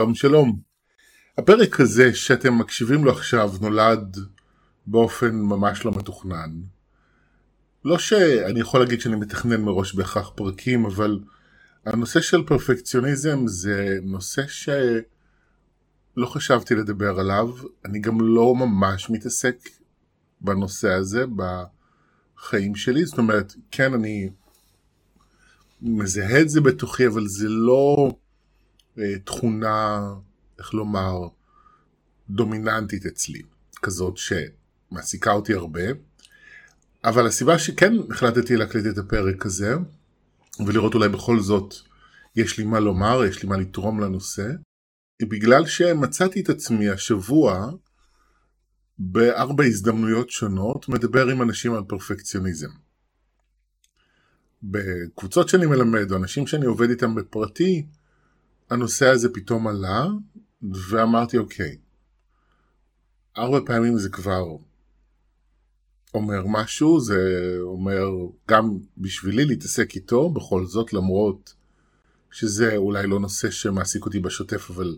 שלום שלום. הפרק הזה שאתם מקשיבים לו עכשיו נולד באופן ממש לא מתוכנן. לא שאני יכול להגיד שאני מתכנן מראש בהכרח פרקים, אבל הנושא של פרפקציוניזם זה נושא שלא חשבתי לדבר עליו. אני גם לא ממש מתעסק בנושא הזה בחיים שלי. זאת אומרת, כן, אני מזהה את זה בתוכי, אבל זה לא תכונה, איך לומר, דומיננטית אצלי, כזאת שמעסיקה אותי הרבה. אבל הסיבה שכן החלטתי להקליט את הפרק הזה, ולראות אולי בכל זאת יש לי מה לומר, יש לי מה לתרום לנושא, היא בגלל שמצאתי את עצמי השבוע בארבע הזדמנויות שונות מדבר עם אנשים על פרפקציוניזם. בקבוצות שאני מלמד או אנשים שאני עובד איתם בפרטי, הנושא הזה פתאום עלה ואמרתי אוקיי, ארבע פעמים זה כבר אומר משהו, זה אומר גם בשבילי להתעסק איתו, בכל זאת למרות שזה אולי לא נושא שמעסיק אותי בשוטף, אבל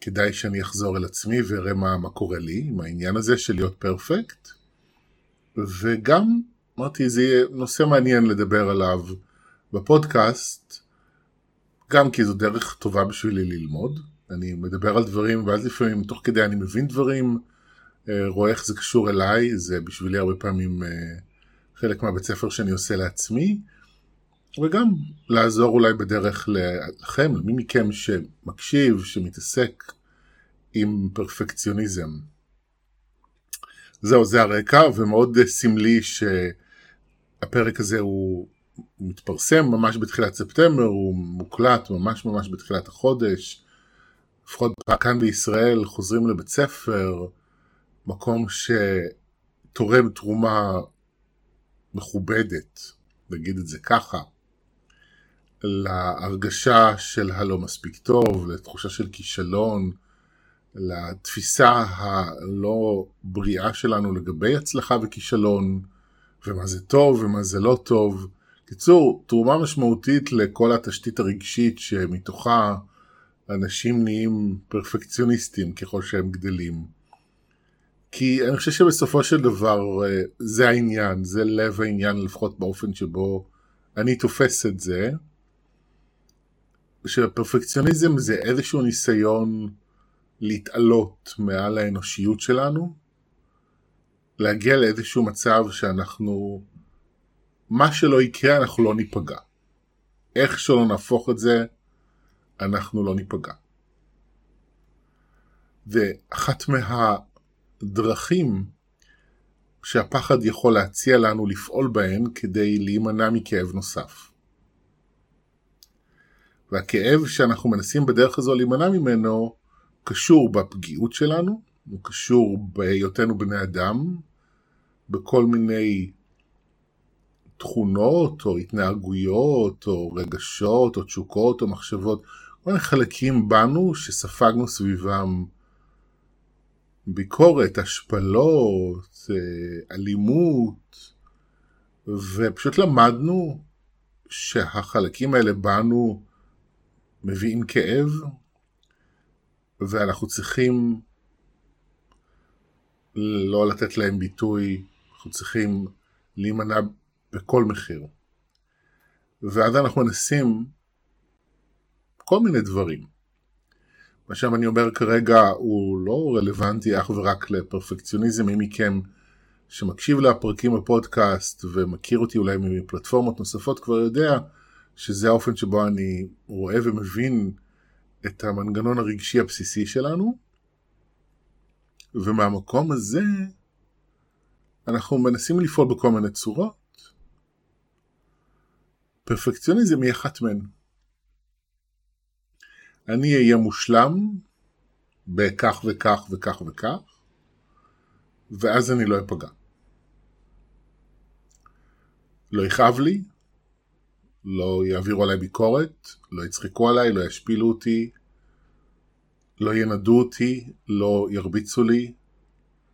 כדאי שאני אחזור אל עצמי ואראה מה, מה קורה לי עם העניין הזה של להיות פרפקט. וגם אמרתי זה יהיה נושא מעניין לדבר עליו בפודקאסט, גם כי זו דרך טובה בשבילי ללמוד. אני מדבר על דברים ואז לפעמים תוך כדי אני מבין דברים, אה, רואה איך זה קשור אליי, זה בשבילי הרבה פעמים אה, חלק מהבית ספר שאני עושה לעצמי, וגם לעזור אולי בדרך לכם, למי מכם שמקשיב, שמתעסק עם פרפקציוניזם. זהו, זה הרקע, ומאוד סמלי שהפרק הזה הוא מתפרסם ממש בתחילת ספטמבר, הוא מוקלט ממש ממש בתחילת החודש. לפחות כאן בישראל חוזרים לבית ספר, מקום שתורם תרומה מכובדת, נגיד את זה ככה, להרגשה של הלא מספיק טוב, לתחושה של כישלון, לתפיסה הלא בריאה שלנו לגבי הצלחה וכישלון, ומה זה טוב ומה זה לא טוב. קיצור, תרומה משמעותית לכל התשתית הרגשית שמתוכה אנשים נהיים פרפקציוניסטים ככל שהם גדלים. כי אני חושב שבסופו של דבר אה, זה העניין, זה לב העניין לפחות באופן שבו אני תופס את זה, שפרפקציוניזם זה איזשהו ניסיון להתעלות מעל האנושיות שלנו, להגיע לאיזשהו מצב שאנחנו, מה שלא יקרה אנחנו לא ניפגע. איך שלא נהפוך את זה, אנחנו לא ניפגע. ואחת מהדרכים שהפחד יכול להציע לנו לפעול בהן כדי להימנע מכאב נוסף. והכאב שאנחנו מנסים בדרך הזו להימנע ממנו קשור בפגיעות שלנו, הוא קשור בהיותנו בני אדם, בכל מיני תכונות או התנהגויות או רגשות או תשוקות או מחשבות, כל מיני חלקים בנו שספגנו סביבם. ביקורת, השפלות, אה, אלימות, ופשוט למדנו שהחלקים האלה בנו מביאים כאב, ואנחנו צריכים לא לתת להם ביטוי, אנחנו צריכים להימנע בכל מחיר. ואז אנחנו מנסים כל מיני דברים. מה שאני אומר כרגע הוא לא רלוונטי אך ורק לפרפקציוניזם, מי מכם שמקשיב לפרקים בפודקאסט ומכיר אותי אולי מפלטפורמות נוספות כבר יודע שזה האופן שבו אני רואה ומבין את המנגנון הרגשי הבסיסי שלנו, ומהמקום הזה אנחנו מנסים לפעול בכל מיני צורות. פרפקציוניזם היא אחת מהן. אני אהיה מושלם בכך וכך וכך וכך, ואז אני לא אפגע. לא יכאב לי, לא יעבירו עליי ביקורת, לא יצחקו עליי, לא ישפילו אותי, לא ינדו אותי, לא ירביצו לי,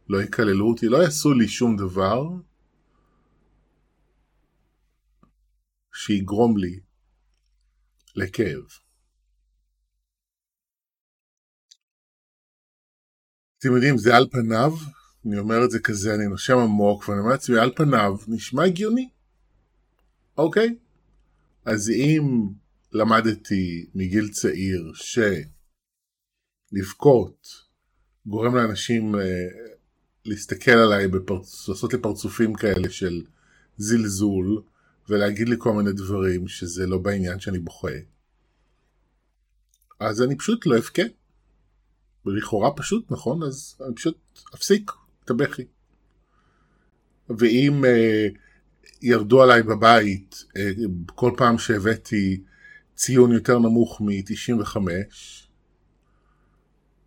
לא יקללו אותי, לא יעשו לי שום דבר שיגרום לי לכאב. אתם יודעים, זה על פניו, אני אומר את זה כזה, אני נושם עמוק, ואני אומר לעצמי, על פניו, נשמע הגיוני. אוקיי? אז אם למדתי מגיל צעיר שלבכות גורם לאנשים אה, להסתכל עליי, בפרצ... לעשות לי פרצופים כאלה של זלזול, ולהגיד לי כל מיני דברים שזה לא בעניין שאני בוכה, אז אני פשוט לא אבכה. לכאורה פשוט, נכון? אז אני פשוט אפסיק את הבכי. ואם אה, ירדו עליי בבית אה, כל פעם שהבאתי ציון יותר נמוך מ-95,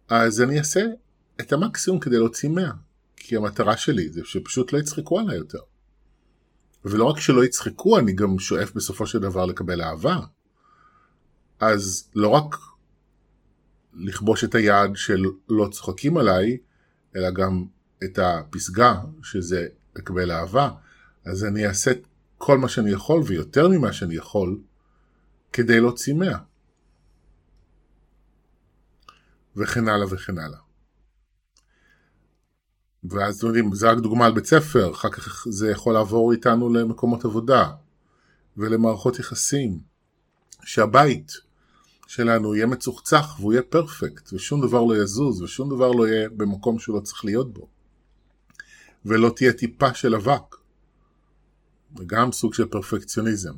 אז אני אעשה את המקסימום כדי להוציא 100, כי המטרה שלי זה שפשוט לא יצחקו עליי יותר. ולא רק שלא יצחקו, אני גם שואף בסופו של דבר לקבל אהבה. אז לא רק לכבוש את היעד של לא צוחקים עליי, אלא גם את הפסגה, שזה לקבל אהבה, אז אני אעשה כל מה שאני יכול, ויותר ממה שאני יכול, כדי להוציא מאה. וכן הלאה וכן הלאה. ואז אתם יודעים, זה רק דוגמה על בית ספר, אחר כך זה יכול לעבור איתנו למקומות עבודה ולמערכות יחסים. שהבית שלנו יהיה מצוחצח והוא יהיה פרפקט, ושום דבר לא יזוז, ושום דבר לא יהיה במקום שהוא לא צריך להיות בו. ולא תהיה טיפה של אבק. וגם סוג של פרפקציוניזם.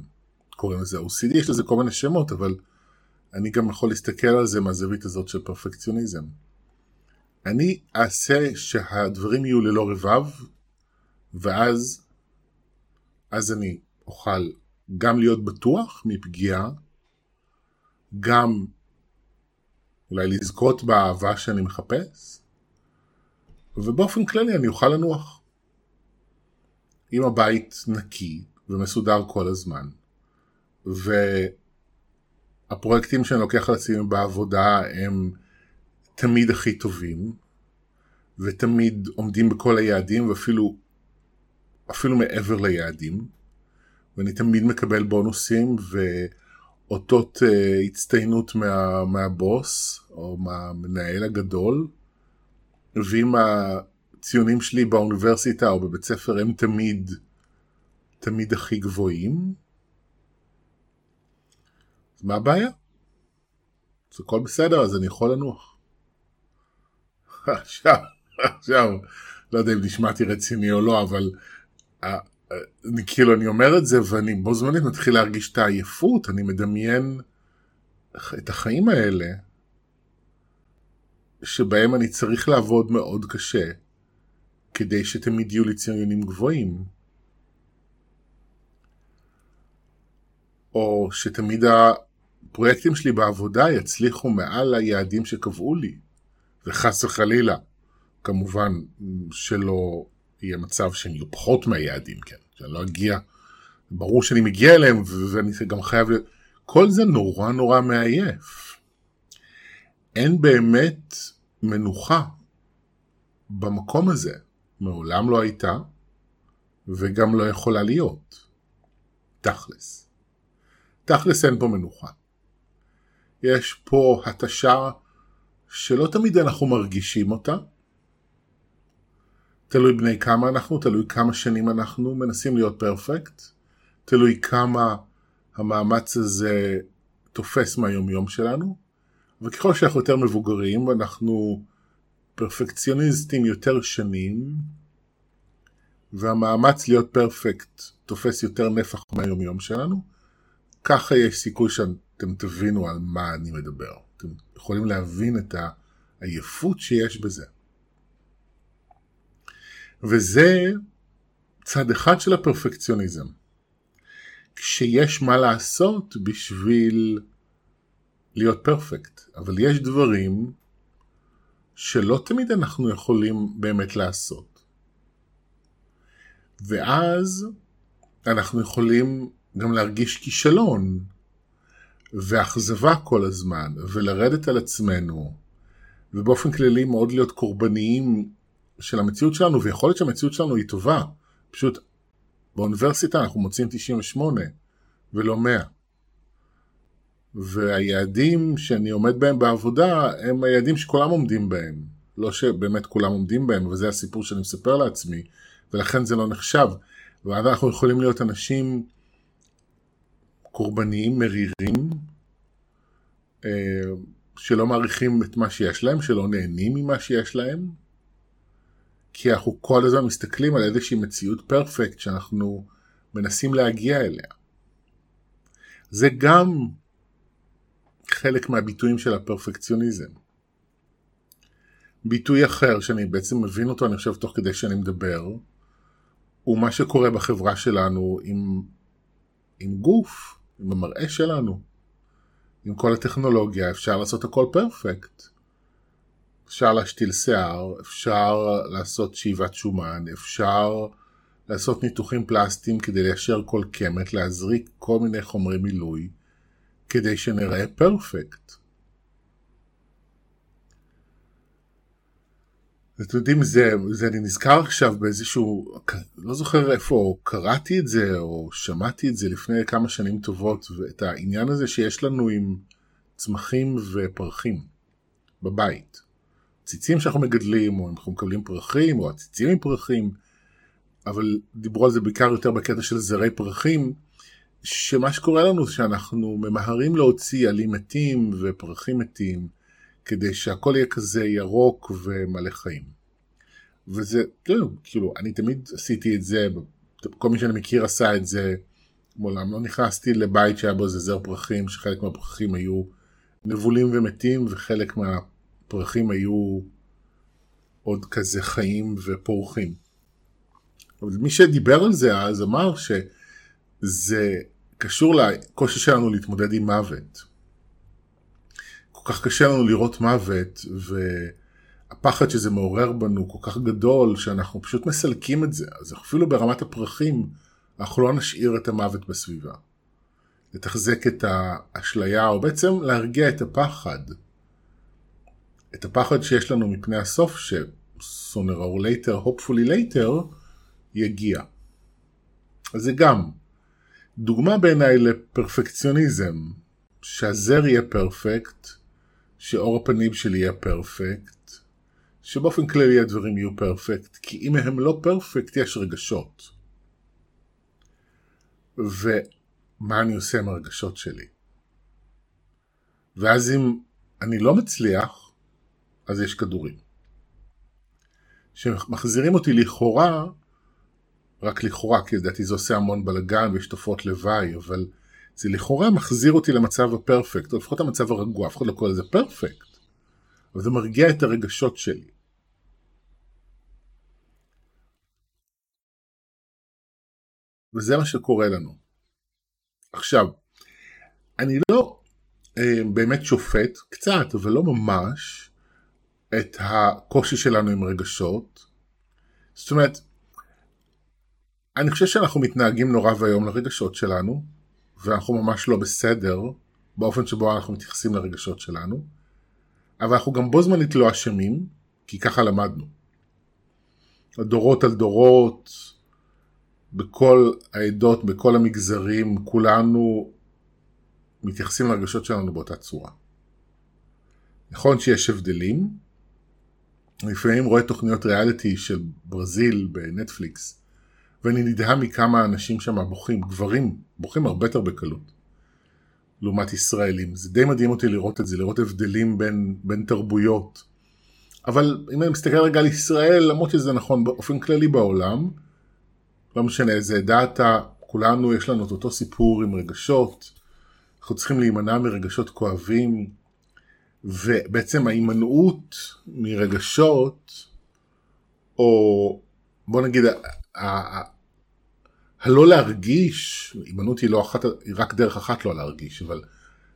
קוראים לזה OCD, יש לזה כל מיני שמות, אבל אני גם יכול להסתכל על זה מהזווית הזאת של פרפקציוניזם. אני אעשה שהדברים יהיו ללא רבב, ואז אז אני אוכל גם להיות בטוח מפגיעה, גם אולי לזכות באהבה שאני מחפש, ובאופן כללי אני אוכל לנוח. אם הבית נקי ומסודר כל הזמן, והפרויקטים שאני לוקח על עצמי בעבודה הם תמיד הכי טובים, ותמיד עומדים בכל היעדים ואפילו אפילו מעבר ליעדים, ואני תמיד מקבל בונוסים ואותות uh, הצטיינות מה, מהבוס או מהמנהל הגדול, ואם הציונים שלי באוניברסיטה או בבית ספר הם תמיד תמיד הכי גבוהים, מה הבעיה? אז הכל בסדר, אז אני יכול לנוח. עכשיו, לא יודע אם נשמעתי רציני או לא, אבל כאילו אני אומר את זה ואני בו זמנית מתחיל להרגיש את העייפות, אני מדמיין את החיים האלה, שבהם אני צריך לעבוד מאוד קשה, כדי שתמיד יהיו לי ציונים גבוהים. או שתמיד הפרויקטים שלי בעבודה יצליחו מעל היעדים שקבעו לי. וחס וחלילה, כמובן שלא יהיה מצב שהם יהיו פחות מהיעדים, כן, שאני לא אגיע, ברור שאני מגיע אליהם ואני גם חייב, כל זה נורא נורא מעייף. אין באמת מנוחה במקום הזה, מעולם לא הייתה וגם לא יכולה להיות. תכלס. תכלס אין פה מנוחה. יש פה התשה שלא תמיד אנחנו מרגישים אותה. תלוי בני כמה אנחנו, תלוי כמה שנים אנחנו מנסים להיות פרפקט, תלוי כמה המאמץ הזה תופס מהיומיום שלנו, וככל שאנחנו יותר מבוגרים ואנחנו פרפקציוניסטים יותר שנים, והמאמץ להיות פרפקט תופס יותר נפח מהיומיום שלנו, ככה יש סיכוי שאתם תבינו על מה אני מדבר. אתם יכולים להבין את העייפות שיש בזה. וזה צד אחד של הפרפקציוניזם. כשיש מה לעשות בשביל להיות פרפקט, אבל יש דברים שלא תמיד אנחנו יכולים באמת לעשות. ואז אנחנו יכולים גם להרגיש כישלון ואכזבה כל הזמן, ולרדת על עצמנו, ובאופן כללי מאוד להיות קורבניים של המציאות שלנו, ויכול להיות שהמציאות שלנו היא טובה. פשוט באוניברסיטה אנחנו מוצאים 98 ולא 100. והיעדים שאני עומד בהם בעבודה הם היעדים שכולם עומדים בהם. לא שבאמת כולם עומדים בהם, וזה הסיפור שאני מספר לעצמי, ולכן זה לא נחשב. ואז אנחנו יכולים להיות אנשים קורבניים, מרירים, אה, שלא מעריכים את מה שיש להם, שלא נהנים ממה שיש להם, כי אנחנו כל הזמן מסתכלים על איזושהי מציאות פרפקט שאנחנו מנסים להגיע אליה. זה גם חלק מהביטויים של הפרפקציוניזם. ביטוי אחר שאני בעצם מבין אותו, אני חושב, תוך כדי שאני מדבר, הוא מה שקורה בחברה שלנו עם, עם גוף, עם המראה שלנו, עם כל הטכנולוגיה, אפשר לעשות הכל פרפקט. אפשר להשתיל שיער, אפשר לעשות שאיבת שומן, אפשר לעשות ניתוחים פלסטיים כדי ליישר כל קמת, להזריק כל מיני חומרי מילוי, כדי שנראה פרפקט. אתם יודעים, זה, זה אני נזכר עכשיו באיזשהו, לא זוכר איפה קראתי את זה או שמעתי את זה לפני כמה שנים טובות, ואת העניין הזה שיש לנו עם צמחים ופרחים בבית. ציצים שאנחנו מגדלים, או אנחנו מקבלים פרחים, או הציצים עם פרחים, אבל דיברו על זה בעיקר יותר בקטע של זרי פרחים, שמה שקורה לנו זה שאנחנו ממהרים להוציא עלים מתים ופרחים מתים, כדי שהכל יהיה כזה ירוק ומלא חיים. וזה, כאילו, אני תמיד עשיתי את זה, כל מי שאני מכיר עשה את זה, מעולם לא נכנסתי לבית שהיה בו זר פרחים, שחלק מהפרחים היו נבולים ומתים, וחלק מהפרחים היו עוד כזה חיים ופורחים. אבל מי שדיבר על זה אז אמר שזה קשור לקושי שלנו להתמודד עם מוות. כל כך קשה לנו לראות מוות, והפחד שזה מעורר בנו כל כך גדול, שאנחנו פשוט מסלקים את זה. אז אפילו ברמת הפרחים, אנחנו לא נשאיר את המוות בסביבה. לתחזק את האשליה, או בעצם להרגיע את הפחד. את הפחד שיש לנו מפני הסוף, ש-sooner or later, hopefully later, יגיע. אז זה גם דוגמה בעיניי לפרפקציוניזם, שהזר יהיה פרפקט, שאור הפנים שלי יהיה פרפקט, שבאופן כללי הדברים יהיו פרפקט, כי אם הם לא פרפקט יש רגשות. ומה אני עושה עם הרגשות שלי? ואז אם אני לא מצליח, אז יש כדורים. שמחזירים אותי לכאורה, רק לכאורה, כי לדעתי זה עושה המון בלאגן ויש תופעות לוואי, אבל זה לכאורה מחזיר אותי למצב הפרפקט, או לפחות המצב הרגוע, אף אחד לא קורא לזה פרפקט, אבל זה מרגיע את הרגשות שלי. וזה מה שקורה לנו. עכשיו, אני לא אה, באמת שופט, קצת, אבל לא ממש, את הקושי שלנו עם רגשות. זאת אומרת, אני חושב שאנחנו מתנהגים נורא ואיום לרגשות שלנו, ואנחנו ממש לא בסדר באופן שבו אנחנו מתייחסים לרגשות שלנו, אבל אנחנו גם בו זמנית לא אשמים, כי ככה למדנו. דורות על דורות, בכל העדות, בכל המגזרים, כולנו מתייחסים לרגשות שלנו באותה צורה. נכון שיש הבדלים, לפעמים רואה תוכניות ריאליטי של ברזיל בנטפליקס, ואני נדהם מכמה אנשים שם בוכים, גברים, בוכים הרבה יותר בקלות, לעומת ישראלים. זה די מדהים אותי לראות את זה, לראות הבדלים בין, בין תרבויות. אבל אם אני מסתכל רגע על ישראל, למרות שזה נכון באופן כללי בעולם, לא משנה איזה עדה כולנו יש לנו את אותו סיפור עם רגשות, אנחנו צריכים להימנע מרגשות כואבים, ובעצם ההימנעות מרגשות, או בוא נגיד הלא להרגיש, הימנעות היא, לא אחת, היא רק דרך אחת לא להרגיש, אבל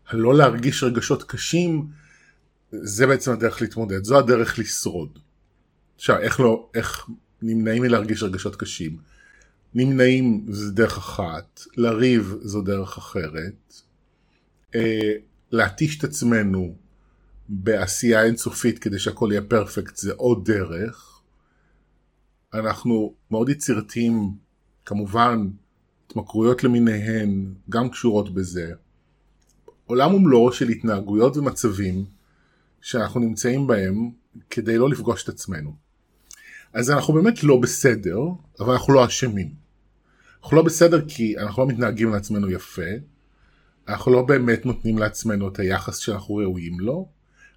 הלא להרגיש רגשות קשים, זה בעצם הדרך להתמודד, זו הדרך לשרוד. עכשיו, איך לא, איך נמנעים מלהרגיש רגשות קשים? נמנעים זה דרך אחת, לריב זו דרך אחרת, אה, להתיש את עצמנו בעשייה אינסופית כדי שהכל יהיה פרפקט זה עוד דרך. אנחנו מאוד יצירתיים כמובן, התמכרויות למיניהן גם קשורות בזה. עולם ומלואו של התנהגויות ומצבים שאנחנו נמצאים בהם כדי לא לפגוש את עצמנו. אז אנחנו באמת לא בסדר, אבל אנחנו לא אשמים. אנחנו לא בסדר כי אנחנו לא מתנהגים לעצמנו יפה, אנחנו לא באמת נותנים לעצמנו את היחס שאנחנו ראויים לו,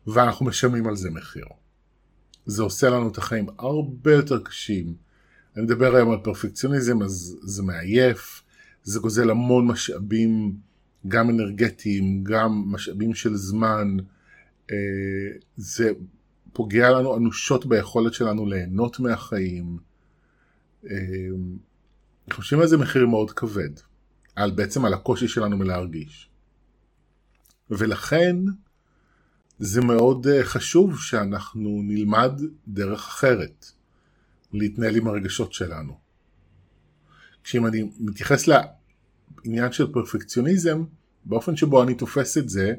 ואנחנו משלמים על זה מחיר. זה עושה לנו את החיים הרבה יותר קשים. אני מדבר היום על פרפקציוניזם, אז זה מעייף, זה גוזל המון משאבים, גם אנרגטיים, גם משאבים של זמן. אה, זה פוגע לנו אנושות ביכולת שלנו ליהנות מהחיים. אה, חושבים על זה מחיר מאוד כבד, על בעצם על הקושי שלנו מלהרגיש. ולכן זה מאוד אה, חשוב שאנחנו נלמד דרך אחרת להתנהל עם הרגשות שלנו. כשאם אני מתייחס לעניין של פרפקציוניזם, באופן שבו אני תופס את זה,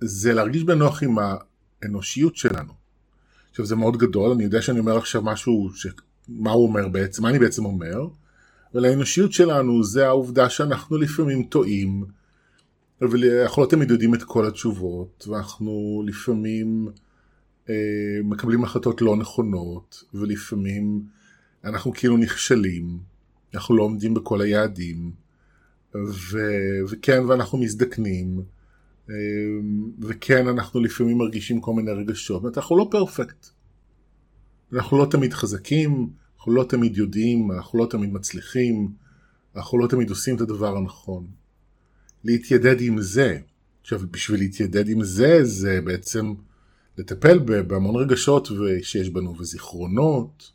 זה להרגיש בנוח עם האנושיות שלנו. עכשיו זה מאוד גדול, אני יודע שאני אומר עכשיו משהו, ש... מה הוא אומר בעצם, מה אני בעצם אומר, אבל האנושיות שלנו זה העובדה שאנחנו לפעמים טועים, ואנחנו לא תמיד יודעים את כל התשובות, ואנחנו לפעמים מקבלים החלטות לא נכונות, ולפעמים אנחנו כאילו נכשלים, אנחנו לא עומדים בכל היעדים, ו... וכן, ואנחנו מזדקנים, אה, וכן, אנחנו לפעמים מרגישים כל מיני רגשות, זאת אנחנו לא פרפקט. אנחנו לא תמיד חזקים, אנחנו לא תמיד יודעים, אנחנו לא תמיד מצליחים, אנחנו לא תמיד עושים את הדבר הנכון. להתיידד עם זה. עכשיו, בשביל להתיידד עם זה, זה בעצם לטפל בהמון רגשות שיש בנו וזיכרונות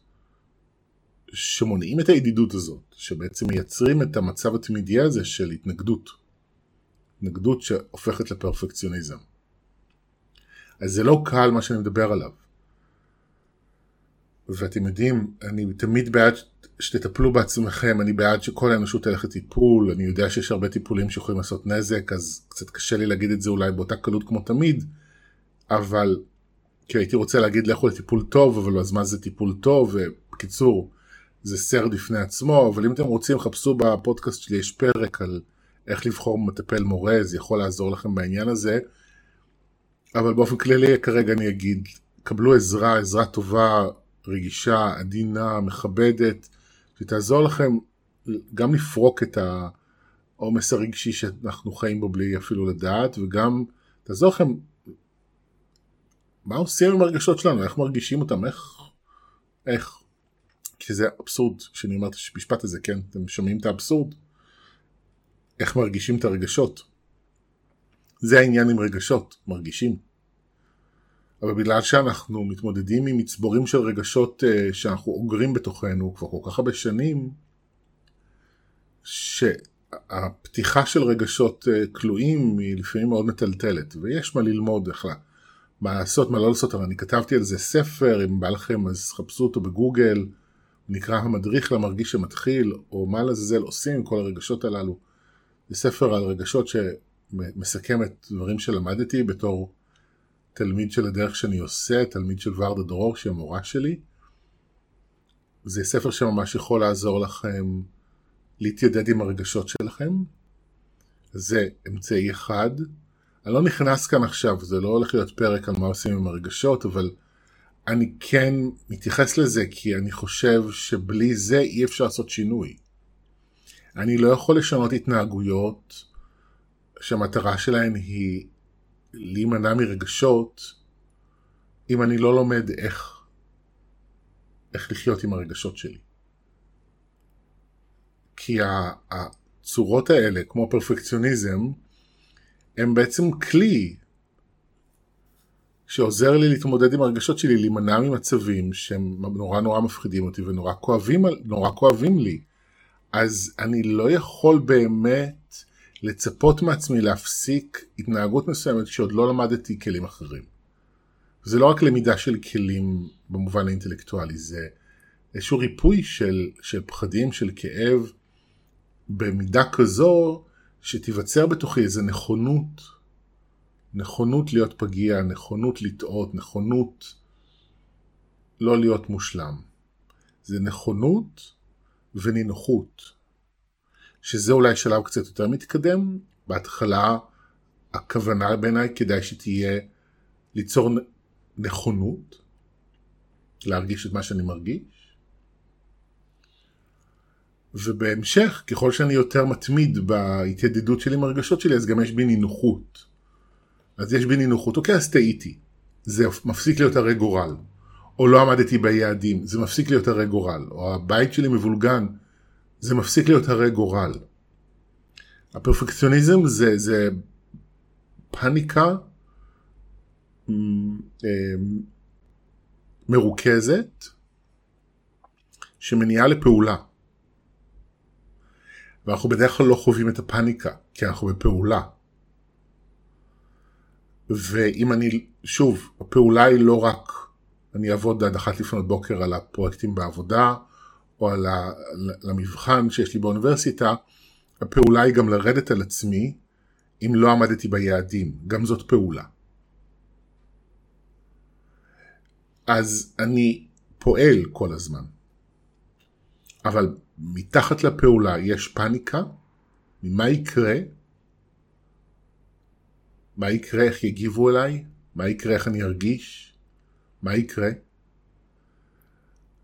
שמונעים את הידידות הזאת, שבעצם מייצרים את המצב התמידי הזה של התנגדות. התנגדות שהופכת לפרפקציוניזם. אז זה לא קל מה שאני מדבר עליו. ואתם יודעים, אני תמיד בעד שתטפלו בעצמכם, אני בעד שכל האנושות תלך לטיפול, אני יודע שיש הרבה טיפולים שיכולים לעשות נזק, אז קצת קשה לי להגיד את זה אולי באותה קלות כמו תמיד, אבל כי הייתי רוצה להגיד לכו לטיפול טוב, אבל אז מה זה טיפול טוב, ובקיצור, זה סרט בפני עצמו, אבל אם אתם רוצים, חפשו בפודקאסט שלי, יש פרק על איך לבחור מטפל מורה, זה יכול לעזור לכם בעניין הזה, אבל באופן כללי כרגע אני אגיד, קבלו עזרה, עזרה טובה, רגישה, עדינה, מכבדת, שתעזור לכם גם לפרוק את העומס הרגשי שאנחנו חיים בו בלי אפילו לדעת, וגם תעזור לכם מה עושים עם הרגשות שלנו, איך מרגישים אותם, איך, איך. כי זה אבסורד, כשאני אומר את המשפט הזה, כן, אתם שומעים את האבסורד? איך מרגישים את הרגשות. זה העניין עם רגשות, מרגישים. אבל בגלל שאנחנו מתמודדים עם מצבורים של רגשות uh, שאנחנו אוגרים בתוכנו כבר כל כך הרבה שנים, שהפתיחה של רגשות uh, כלואים היא לפעמים מאוד מטלטלת, ויש מה ללמוד איך מה לעשות, מה לא לעשות, אבל אני כתבתי על זה ספר, אם בא לכם אז חפשו אותו בגוגל, נקרא המדריך למרגיש שמתחיל, או מה לעזאזל עושים עם כל הרגשות הללו. זה ספר על רגשות שמסכם את דברים שלמדתי בתור תלמיד של הדרך שאני עושה, תלמיד של ורדה דרור שהיא המורה שלי. זה ספר שממש יכול לעזור לכם להתיידד עם הרגשות שלכם. זה אמצעי אחד. אני לא נכנס כאן עכשיו, זה לא הולך להיות פרק על מה עושים עם הרגשות, אבל אני כן מתייחס לזה כי אני חושב שבלי זה אי אפשר לעשות שינוי. אני לא יכול לשנות התנהגויות שהמטרה שלהן היא להימנע מרגשות אם אני לא לומד איך, איך לחיות עם הרגשות שלי. כי הצורות האלה, כמו פרפקציוניזם, הם בעצם כלי שעוזר לי להתמודד עם הרגשות שלי, להימנע ממצבים שהם נורא נורא מפחידים אותי ונורא כואבים, נורא כואבים לי. אז אני לא יכול באמת לצפות מעצמי להפסיק התנהגות מסוימת שעוד לא למדתי כלים אחרים. זה לא רק למידה של כלים במובן האינטלקטואלי, זה איזשהו ריפוי של, של פחדים, של כאב, במידה כזו שתיווצר בתוכי איזו נכונות, נכונות להיות פגיע, נכונות לטעות, נכונות לא להיות מושלם. זה נכונות ונינוחות, שזה אולי שלב קצת יותר מתקדם. בהתחלה הכוונה בעיניי כדאי שתהיה ליצור נכונות, להרגיש את מה שאני מרגיש, ובהמשך, ככל שאני יותר מתמיד בהתיידדות שלי עם הרגשות שלי, אז גם יש בי נינוחות. אז יש בי נינוחות, אוקיי, אז טעיתי. זה מפסיק להיות הרי גורל. או לא עמדתי ביעדים, זה מפסיק להיות הרי גורל. או הבית שלי מבולגן, זה מפסיק להיות הרי גורל. הפרפקציוניזם זה, זה פאניקה אה, מרוכזת שמניעה לפעולה. ואנחנו בדרך כלל לא חווים את הפאניקה, כי אנחנו בפעולה. ואם אני, שוב, הפעולה היא לא רק אני אעבוד עד אחת לפנות בוקר על הפרויקטים בעבודה, או על המבחן שיש לי באוניברסיטה, הפעולה היא גם לרדת על עצמי אם לא עמדתי ביעדים, גם זאת פעולה. אז אני פועל כל הזמן. אבל מתחת לפעולה יש פאניקה, ממה יקרה? מה יקרה, איך יגיבו אליי? מה יקרה, איך אני ארגיש? מה יקרה?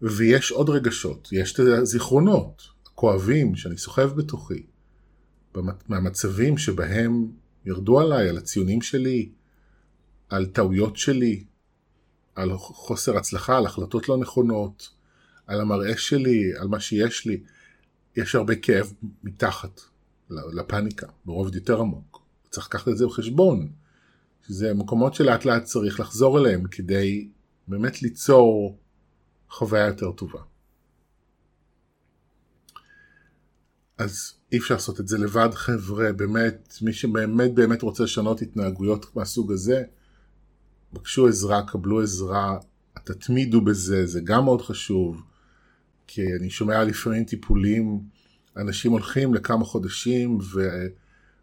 ויש עוד רגשות, יש את הזיכרונות הכואבים שאני סוחב בתוכי, מהמצבים שבהם ירדו עליי, על הציונים שלי, על טעויות שלי, על חוסר הצלחה, על החלטות לא נכונות, על המראה שלי, על מה שיש לי. יש הרבה כאב מתחת לפאניקה, ברובד יותר עמוק. צריך לקחת את זה בחשבון, שזה מקומות שלאט לאט צריך לחזור אליהם כדי באמת ליצור חוויה יותר טובה. אז אי אפשר לעשות את זה לבד חבר'ה, באמת, מי שבאמת באמת רוצה לשנות התנהגויות מהסוג הזה, בקשו עזרה, קבלו עזרה, תתמידו בזה, זה גם מאוד חשוב, כי אני שומע לפעמים טיפולים, אנשים הולכים לכמה חודשים ו...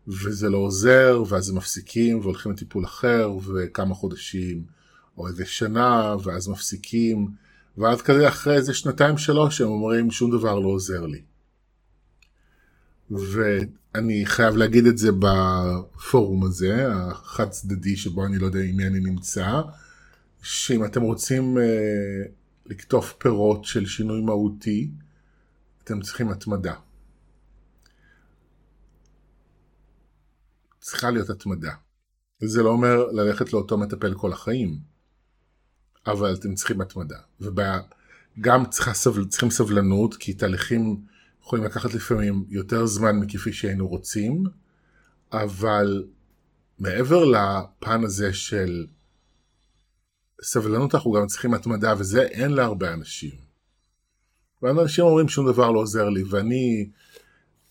וזה לא עוזר, ואז הם מפסיקים והולכים לטיפול אחר, וכמה חודשים, או איזה שנה, ואז מפסיקים, ואז כזה אחרי איזה שנתיים שלוש הם אומרים שום דבר לא עוזר לי. ואני חייב להגיד את זה בפורום הזה, החד צדדי שבו אני לא יודע עם מי אני נמצא, שאם אתם רוצים אה, לקטוף פירות של שינוי מהותי, אתם צריכים התמדה. צריכה להיות התמדה. זה לא אומר ללכת לאותו מטפל כל החיים, אבל אתם צריכים התמדה. וגם צריכים סבלנות, כי תהליכים יכולים לקחת לפעמים יותר זמן מכפי שהיינו רוצים, אבל מעבר לפן הזה של סבלנות אנחנו גם צריכים התמדה, וזה אין להרבה אנשים. ואנשים אומרים שום דבר לא עוזר לי, ואני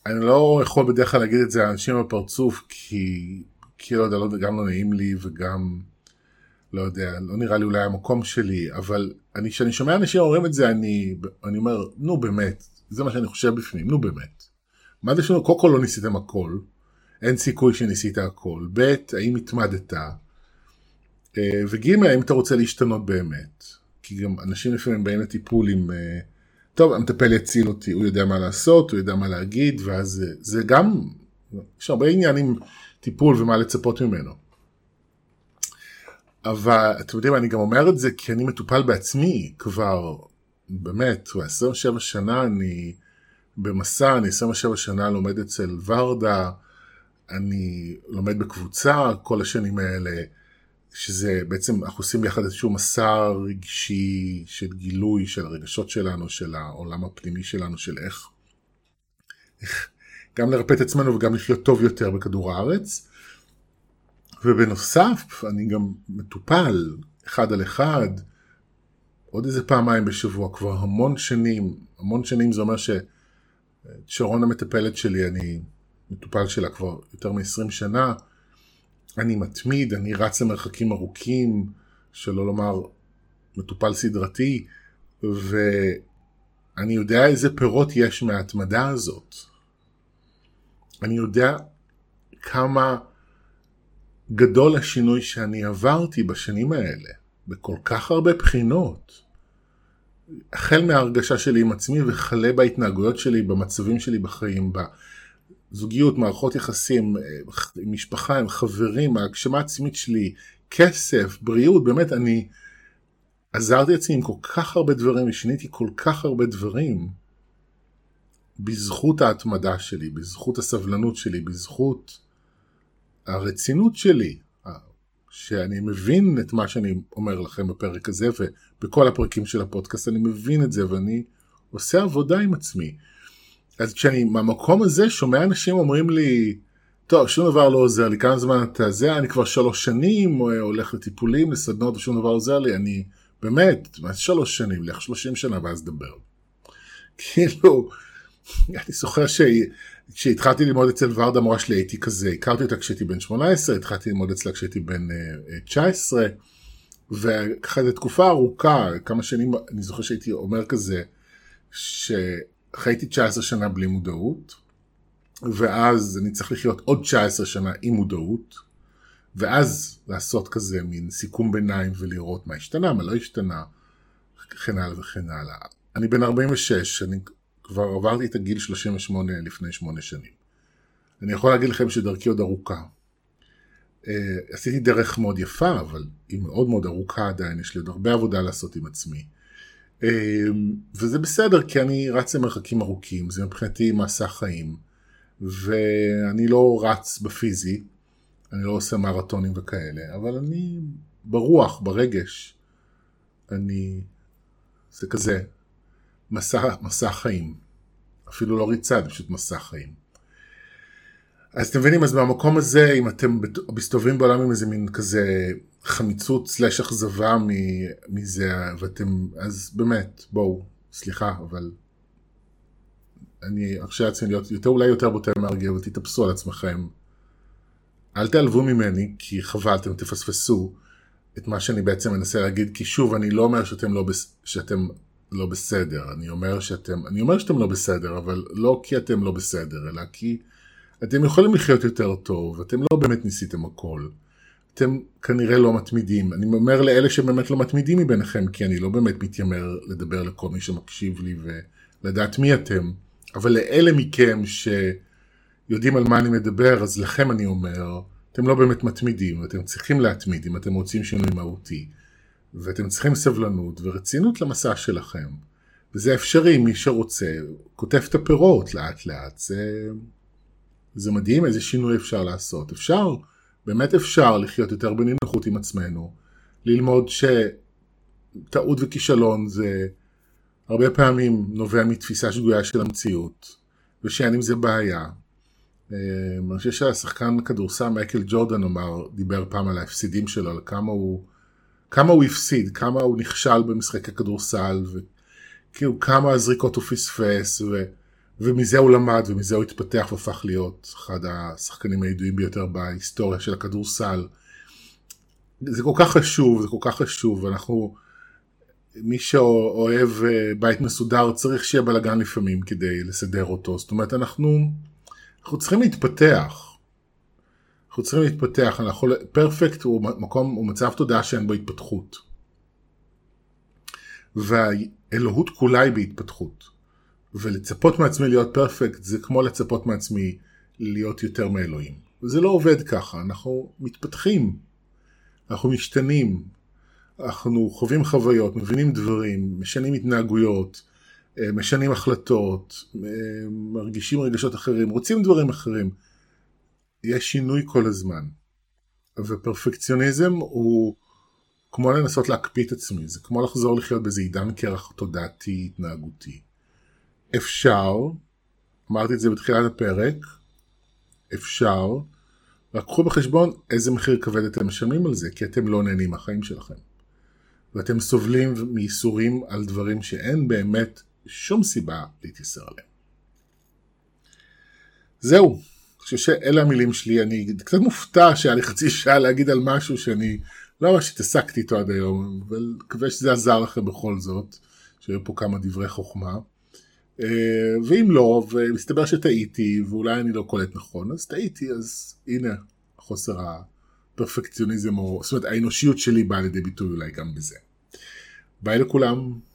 אני לא יכול בדרך כלל להגיד את זה לאנשים בפרצוף, כי, כי לא יודע, לא, גם לא נעים לי וגם, לא יודע, לא נראה לי אולי המקום שלי, אבל כשאני שומע אנשים אומרים את זה, אני, אני אומר, נו באמת, זה מה שאני חושב בפנים, נו באמת. מה זה שלנו? קודם כל לא ניסיתם הכל, אין סיכוי שניסית הכל. ב', האם התמדת? אה, וג', האם אתה רוצה להשתנות באמת? כי גם אנשים לפעמים באים לטיפול עם, אה, טוב, המטפל יציל אותי, הוא יודע מה לעשות, הוא יודע מה להגיד, ואז זה, זה גם, יש הרבה עניין עם טיפול ומה לצפות ממנו. אבל אתם יודעים, אני גם אומר את זה כי אני מטופל בעצמי כבר באמת, 27 שנה אני במסע, אני 27 שנה לומד אצל ורדה, אני לומד בקבוצה כל השנים האלה, שזה בעצם, אנחנו עושים ביחד איזשהו מסע רגשי של גילוי של הרגשות שלנו, של העולם הפנימי שלנו, של איך, איך גם לרפא את עצמנו וגם לחיות טוב יותר בכדור הארץ. ובנוסף, אני גם מטופל אחד על אחד, עוד איזה פעמיים בשבוע, כבר המון שנים, המון שנים זה אומר ששרון המטפלת שלי, אני מטופל שלה כבר יותר מ-20 שנה, אני מתמיד, אני רץ למרחקים ארוכים, שלא לומר מטופל סדרתי, ואני יודע איזה פירות יש מההתמדה הזאת. אני יודע כמה גדול השינוי שאני עברתי בשנים האלה. בכל כך הרבה בחינות. החל מההרגשה שלי עם עצמי וכלה בהתנהגויות שלי, במצבים שלי בחיים, בזוגיות, מערכות יחסים, עם משפחה, עם חברים, ההגשמה העצמית שלי, כסף, בריאות, באמת אני עזרתי עצמי עם כל כך הרבה דברים ושיניתי כל כך הרבה דברים בזכות ההתמדה שלי, בזכות הסבלנות שלי, בזכות הרצינות שלי, שאני מבין את מה שאני אומר לכם בפרק הזה ובכל הפרקים של הפודקאסט, אני מבין את זה ואני עושה עבודה עם עצמי. אז כשאני מהמקום הזה שומע אנשים אומרים לי, טוב, שום דבר לא עוזר לי, כמה זמן אתה זה, אני כבר שלוש שנים הולך לטיפולים, לסדנות ושום דבר עוזר לי, אני באמת, מה זה שלוש שנים, לך שלושים שנה ואז דבר. כאילו, אני זוכר כשהתחלתי ללמוד אצל ורדה המורה שלי הייתי כזה, הכרתי אותה כשהייתי בן 18, התחלתי ללמוד אצלה כשהייתי בן 19, אה, וככה זו תקופה ארוכה, כמה שנים, אני זוכר שהייתי אומר כזה, שחייתי 19 שנה בלי מודעות, ואז אני צריך לחיות עוד 19 שנה עם מודעות, ואז לעשות כזה מין סיכום ביניים ולראות מה השתנה, מה לא השתנה, וכן הלאה וכן הלאה. אני בן 46, אני כבר עברתי את הגיל 38 לפני 8 שנים. אני יכול להגיד לכם שדרכי עוד ארוכה. Uh, עשיתי דרך מאוד יפה, אבל היא מאוד מאוד ארוכה עדיין, יש לי עוד הרבה עבודה לעשות עם עצמי. Uh, וזה בסדר, כי אני רץ למרחקים ארוכים, זה מבחינתי מסע חיים, ואני לא רץ בפיזי, אני לא עושה מרתונים וכאלה, אבל אני ברוח, ברגש, אני, זה כזה, מסע, מסע חיים. אפילו לא ריצה, זה פשוט מסע חיים. אז אתם מבינים, אז במקום הזה, אם אתם מסתובבים בעולם עם איזה מין כזה חמיצות סלש אכזבה מזה, ואתם, אז באמת, בואו, סליחה, אבל אני ארשה לעצמי להיות יותר, אולי יותר בוטה מהרגיל, ותתאפסו על עצמכם. אל תעלבו ממני, כי חבל, אתם תפספסו את מה שאני בעצם מנסה להגיד, כי שוב, אני לא אומר שאתם לא, שאתם לא בסדר, אני אומר שאתם, אני אומר שאתם לא בסדר, אבל לא כי אתם לא בסדר, אלא כי אתם יכולים לחיות יותר טוב, אתם לא באמת ניסיתם הכל. אתם כנראה לא מתמידים. אני אומר לאלה שבאמת לא מתמידים מביניכם, כי אני לא באמת מתיימר לדבר לכל מי שמקשיב לי ולדעת מי אתם, אבל לאלה מכם שיודעים על מה אני מדבר, אז לכם אני אומר, אתם לא באמת מתמידים, אתם צריכים להתמיד אם אתם רוצים שינוי מהותי. ואתם צריכים סבלנות ורצינות למסע שלכם. וזה אפשרי, מי שרוצה, כותב את הפירות לאט לאט. זה, זה מדהים איזה שינוי אפשר לעשות. אפשר, באמת אפשר לחיות יותר בנינוחות עם עצמנו, ללמוד שטעות וכישלון זה הרבה פעמים נובע מתפיסה שגויה של המציאות, ושאין עם זה בעיה. אה, אני חושב שהשחקן כדורסל מייקל ג'ורדן אמר, דיבר פעם על ההפסידים שלו, על כמה הוא כמה הוא הפסיד, כמה הוא נכשל במשחק הכדורסל, וכאילו כמה זריקות הוא פספס, ו... ומזה הוא למד, ומזה הוא התפתח והפך להיות אחד השחקנים הידועים ביותר בהיסטוריה של הכדורסל. זה כל כך חשוב, זה כל כך חשוב, ואנחנו, מי שאוהב אה, בית מסודר צריך שיהיה בלאגן לפעמים כדי לסדר אותו, זאת אומרת אנחנו, אנחנו צריכים להתפתח. אנחנו צריכים להתפתח, אנחנו, פרפקט הוא מקום, הוא מצב תודעה שאין בו התפתחות. והאלוהות כולה היא בהתפתחות. ולצפות מעצמי להיות פרפקט זה כמו לצפות מעצמי להיות יותר מאלוהים. וזה לא עובד ככה, אנחנו מתפתחים, אנחנו משתנים, אנחנו חווים חוויות, מבינים דברים, משנים התנהגויות, אה, משנים החלטות, אה, מרגישים רגשות אחרים, רוצים דברים אחרים. יש שינוי כל הזמן. ופרפקציוניזם הוא כמו לנסות להקפיא את עצמי, זה כמו לחזור לחיות באיזה עידן קרח תודעתי התנהגותי. אפשר, אמרתי את זה בתחילת הפרק, אפשר, רק קחו בחשבון איזה מחיר כבד אתם משלמים על זה, כי אתם לא נהנים מהחיים שלכם. ואתם סובלים מייסורים על דברים שאין באמת שום סיבה להתייסר עליהם. זהו, חושב שאלה המילים שלי, אני קצת מופתע שהיה לי חצי שעה להגיד על משהו שאני לא ממש התעסקתי איתו עד היום, אבל מקווה שזה עזר לכם בכל זאת, שהיו פה כמה דברי חוכמה. אה, ואם לא, ומסתבר שטעיתי, ואולי אני לא קולט נכון, אז טעיתי, אז הנה חוסר הפרפקציוניזם, או זאת אומרת האנושיות שלי באה לידי ביטוי אולי גם בזה. ביי לכולם.